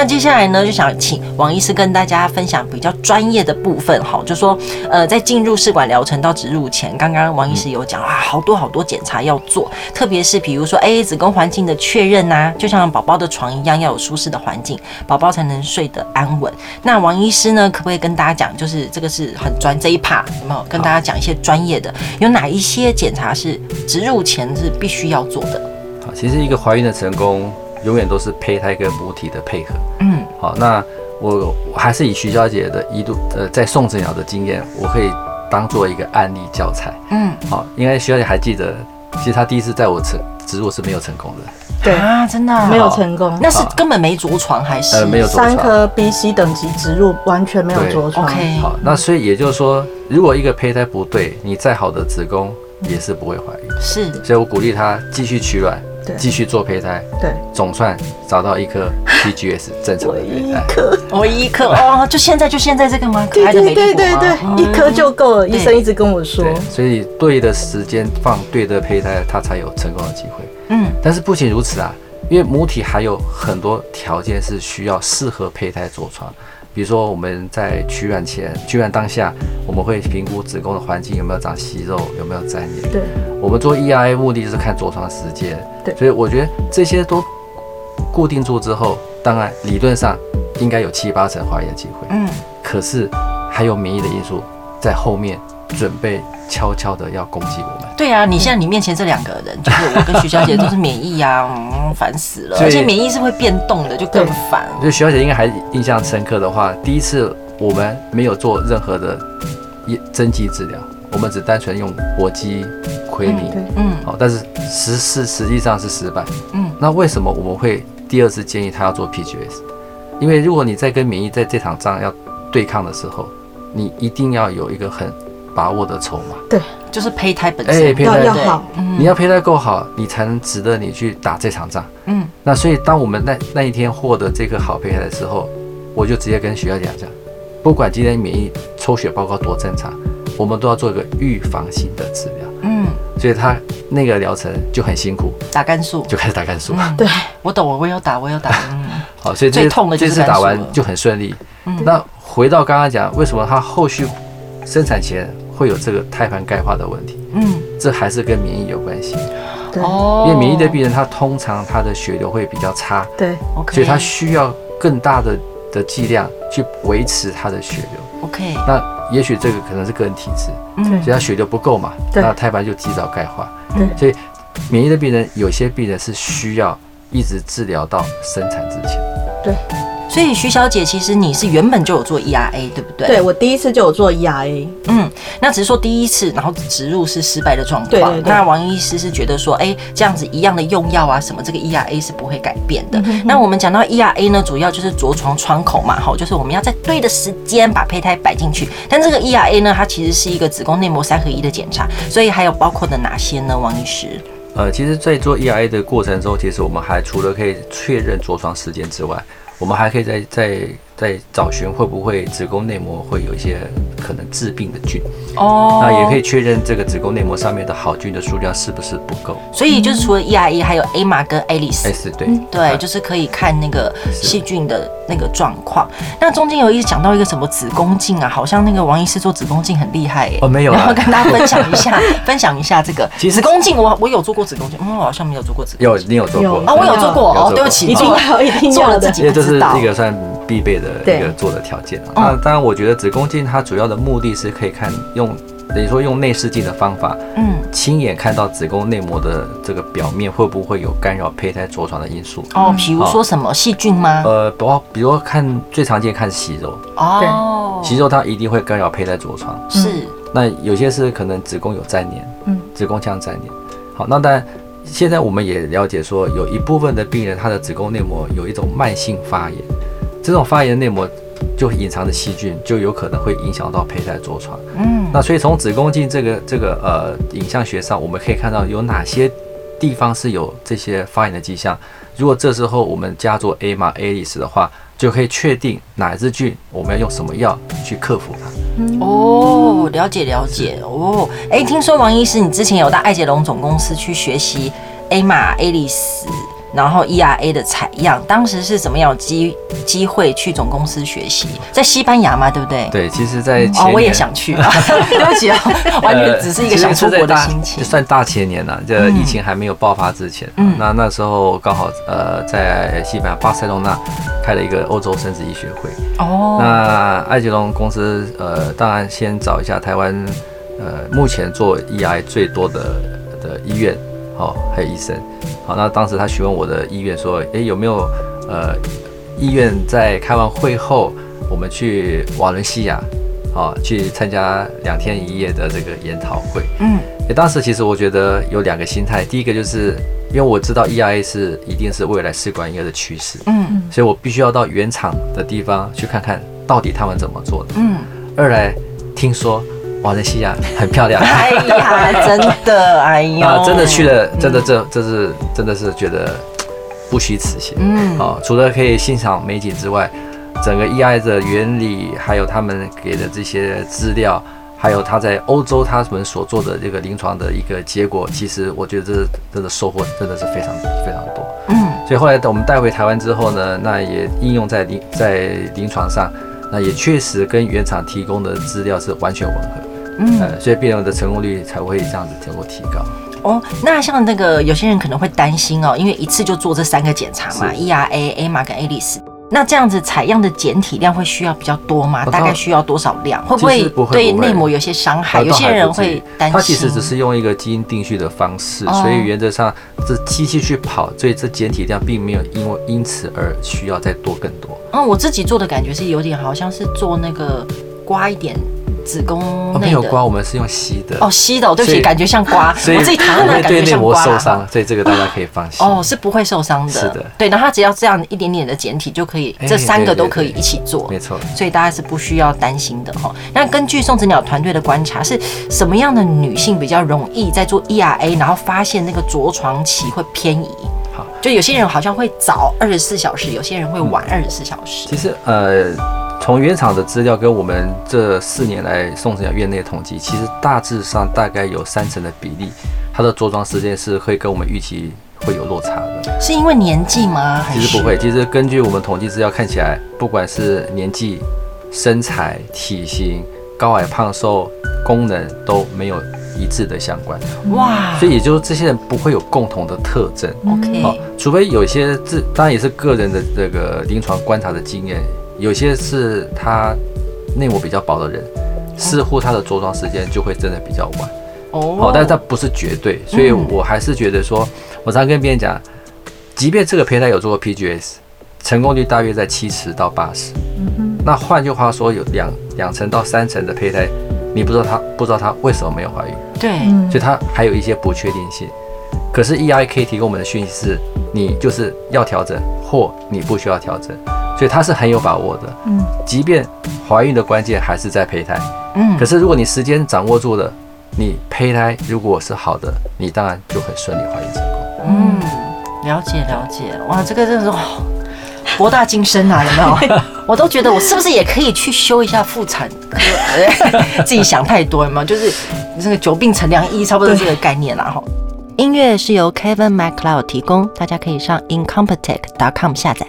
那接下来呢，就想请王医师跟大家分享比较专业的部分哈，就说呃，在进入试管疗程到植入前，刚刚王医师有讲啊，好多好多检查要做，特别是比如说哎，子宫环境的确认呐、就像宝宝的床一样，要有舒适的环境，宝宝才能睡得安稳。那王医师呢，可不可以跟大家讲，就是这个是很专这一 part 有没有跟大家讲一些专业的，有哪一些检查是植入前是必须要做的？好，其实一个怀孕的成功，永远都是胚胎跟母体的配合。嗯，好，那我我还是以徐小姐的一度呃在送子鸟的经验，我可以当做一个案例教材。嗯，好，应该徐小姐还记得，其实她第一次在我成植入是没有成功的。对啊，真的没有成功，那是根本没着床还是？呃，没有着床。三颗 B、C 等级植入完全没有着床。OK，好，那所以也就是说，如果一个胚胎不对，你再好的子宫也是不会怀孕。是，所以我鼓励她继续取卵。对，继续做胚胎，对，总算找到一颗 PGS 正常的胚胎，我一颗哦，就现在就现在这个吗？对对对对对，一颗就够了。医生一直跟我说，所以对的时间放对的胚胎，它才有成功的机会。嗯，但是不仅如此啊，因为母体还有很多条件是需要适合胚胎着床。比如说，我们在取卵前、取卵当下，我们会评估子宫的环境有没有长息肉，有没有粘连。对，我们做 EIA 目的就是看着床时间。对，所以我觉得这些都固定住之后，当然理论上应该有七八成怀孕的机会。嗯，可是还有免疫的因素在后面准备。悄悄的要攻击我们。对啊，你现在你面前这两个人，就是我跟徐小姐都是免疫啊，嗯，烦死了。而且免疫是会变动的，就更烦。所以徐小姐应该还印象深刻的话，第一次我们没有做任何的针剂治疗，我们只单纯用活鸡亏离，嗯，好，但是实是实际上是失败。嗯，那为什么我们会第二次建议他要做 PGS？因为如果你在跟免疫在这场仗要对抗的时候，你一定要有一个很。把握的筹码，对，就是胚胎本身，哎，胚胎要好，你要胚胎够好，你才能值得你去打这场仗。嗯，那所以当我们那那一天获得这个好胚胎的时候，我就直接跟学校讲讲，不管今天免疫抽血报告多正常，我们都要做一个预防性的治疗。嗯，所以他那个疗程就很辛苦，打肝素，就开始打肝素。对，我懂，我有打，我有打。嗯，好，所以最痛的这次打完就很顺利。嗯，那回到刚刚讲，为什么他后续生产前会有这个胎盘钙化的问题，嗯，这还是跟免疫有关系，对，因为免疫的病人他通常他的血流会比较差，对，所以他需要更大的的剂量去维持他的血流，OK，那也许这个可能是个人体质，嗯，所以他血流不够嘛，那胎盘就及早钙化，对，所以免疫的病人有些病人是需要一直治疗到生产之前，对。所以徐小姐，其实你是原本就有做 ERA，对不对？对，我第一次就有做 ERA。嗯，那只是说第一次，然后植入是失败的状况。对，对，对。那王医师是觉得说，哎，这样子一样的用药啊，什么这个 ERA 是不会改变的。嗯、那我们讲到 ERA 呢，主要就是着床窗口嘛，好，就是我们要在对的时间把胚胎摆进去。但这个 ERA 呢，它其实是一个子宫内膜三合一的检查，所以还有包括的哪些呢？王医师？呃，其实，在做 ERA 的过程中，其实我们还除了可以确认着床时间之外，我们还可以再再再找寻会不会子宫内膜会有一些可能致病的菌哦，那也可以确认这个子宫内膜上面的好菌的数量是不是不够。所以就是除了 ERA 还有 AMA 跟 ALICE。S 对对，就是可以看那个细菌的那个状况。那中间有一讲到一个什么子宫镜啊，好像那个王医师做子宫镜很厉害耶。哦，没有。然后跟大家分享一下，分享一下这个子宫镜。我我有做过子宫镜，嗯，我好像没有做过子宫镜。有，你有做过啊？我有做过哦，对不起，一定要一定要的。这个算必备的一个做的条件啊。那当然，我觉得子宫镜它主要的目的是可以看用，等于说用内视镜的方法，嗯，亲眼看到子宫内膜的这个表面会不会有干扰胚胎着床的因素。哦，比如说什么细菌吗？呃，不，比如说看最常见看息肉。哦，息肉它一定会干扰胚胎着床。是。那有些是可能子宫有粘连，嗯，子宫腔粘连。好，那当然。现在我们也了解说，有一部分的病人，他的子宫内膜有一种慢性发炎，这种发炎内膜就隐藏的细菌，就有可能会影响到胚胎着床。嗯，那所以从子宫镜这个这个呃影像学上，我们可以看到有哪些地方是有这些发炎的迹象。如果这时候我们加做 AMA、ALICE 的话，就可以确定哪支菌我们要用什么药去克服它。哦，了解了解哦。哎，听说王医师你之前有到艾捷龙总公司去学习 AMA、ALICE，然后 ERA 的采样，当时是怎么样有机机会去总公司学习，在西班牙嘛，对不对？对，其实，在前哦，我也想去，对不起啊，完全只是一个想出国的心情。就算大前年了，这疫情还没有爆发之前，嗯，那那时候刚好呃，在西班牙巴塞隆那开了一个欧洲生殖医学会。哦，那艾吉隆公司呃，当然先找一下台湾呃，目前做 ERA 最多的的医院。哦，还有医生，好，那当时他询问我的意愿，说，诶，有没有呃意愿在开完会后，我们去瓦伦西亚，好，去参加两天一夜的这个研讨会。嗯，诶，当时其实我觉得有两个心态，第一个就是因为我知道 EIA 是一定是未来试管婴儿的趋势，嗯，所以我必须要到原厂的地方去看看到底他们怎么做的。嗯，二来听说。瓦伦西亚很漂亮，哎呀，真的，哎呀，啊，真的去了，真的这这是真的是觉得不虚此行。嗯，啊，除了可以欣赏美景之外，整个 ERA 的原理，还有他们给的这些资料，还有他在欧洲他们所做的这个临床的一个结果，其实我觉得这真的收获真的是非常非常多。嗯，所以后来等我们带回台湾之后呢，那也应用在临在临床上，那也确实跟原厂提供的资料是完全吻合。嗯，所以病人的成功率才会这样子能够提高。哦，那像那个有些人可能会担心哦，因为一次就做这三个检查嘛，ERA、AMA 跟 ALICE，那这样子采样的检体量会需要比较多吗？大概需要多少量？会不会对内膜有些伤害？有些人会担心。它其实只是用一个基因定序的方式，所以原则上这机器去跑，所以这检体量并没有因为因此而需要再多更多。嗯，我自己做的感觉是有点好像是做那个刮一点。子宫没有刮，我们是用吸的哦，吸的，对不起，感觉像刮，我自己躺在那感觉像刮。受伤，所以这个大家可以放心。哦，是不会受伤的，是的，对，然后它只要这样一点点的检体就可以，这三个都可以一起做，没错，所以大家是不需要担心的哈。那根据宋子鸟团队的观察，是什么样的女性比较容易在做 ERA，然后发现那个着床期会偏移？好，就有些人好像会早二十四小时，有些人会晚二十四小时。其实呃。从原厂的资料跟我们这四年来宋子雅院内统计，其实大致上大概有三成的比例，它的着床时间是会跟我们预期会有落差的。是因为年纪吗？其实不会，其实根据我们统计资料看起来，不管是年纪、身材、体型、高矮胖瘦、功能都没有一致的相关。哇！所以也就是这些人不会有共同的特征。OK，好，除非有些自当然也是个人的这个临床观察的经验。有些是他内膜比较薄的人，似乎他的着床时间就会真的比较晚。哦，好，但是它不是绝对，所以我还是觉得说，我常跟别人讲，即便这个胚胎有做过 PGS，成功率大约在七十到八十。那换句话说，有两两成到三成的胚胎，你不知道他不知道他为什么没有怀孕。对。所以它还有一些不确定性。可是 E I K 提供我们的讯息是，你就是要调整，或你不需要调整。所以他是很有把握的，嗯，即便怀孕的关键还是在胚胎，嗯，可是如果你时间掌握住了，你胚胎如果是好的，你当然就很顺利怀孕成功。嗯，了解了解，哇，这个真的是博大精深啊，有没有？我都觉得我是不是也可以去修一下妇产科？自己想太多有没有？就是这个久病成良医，差不多这个概念啦哈。音乐是由 Kevin MacLeod 提供，大家可以上 incompetech.com 下载。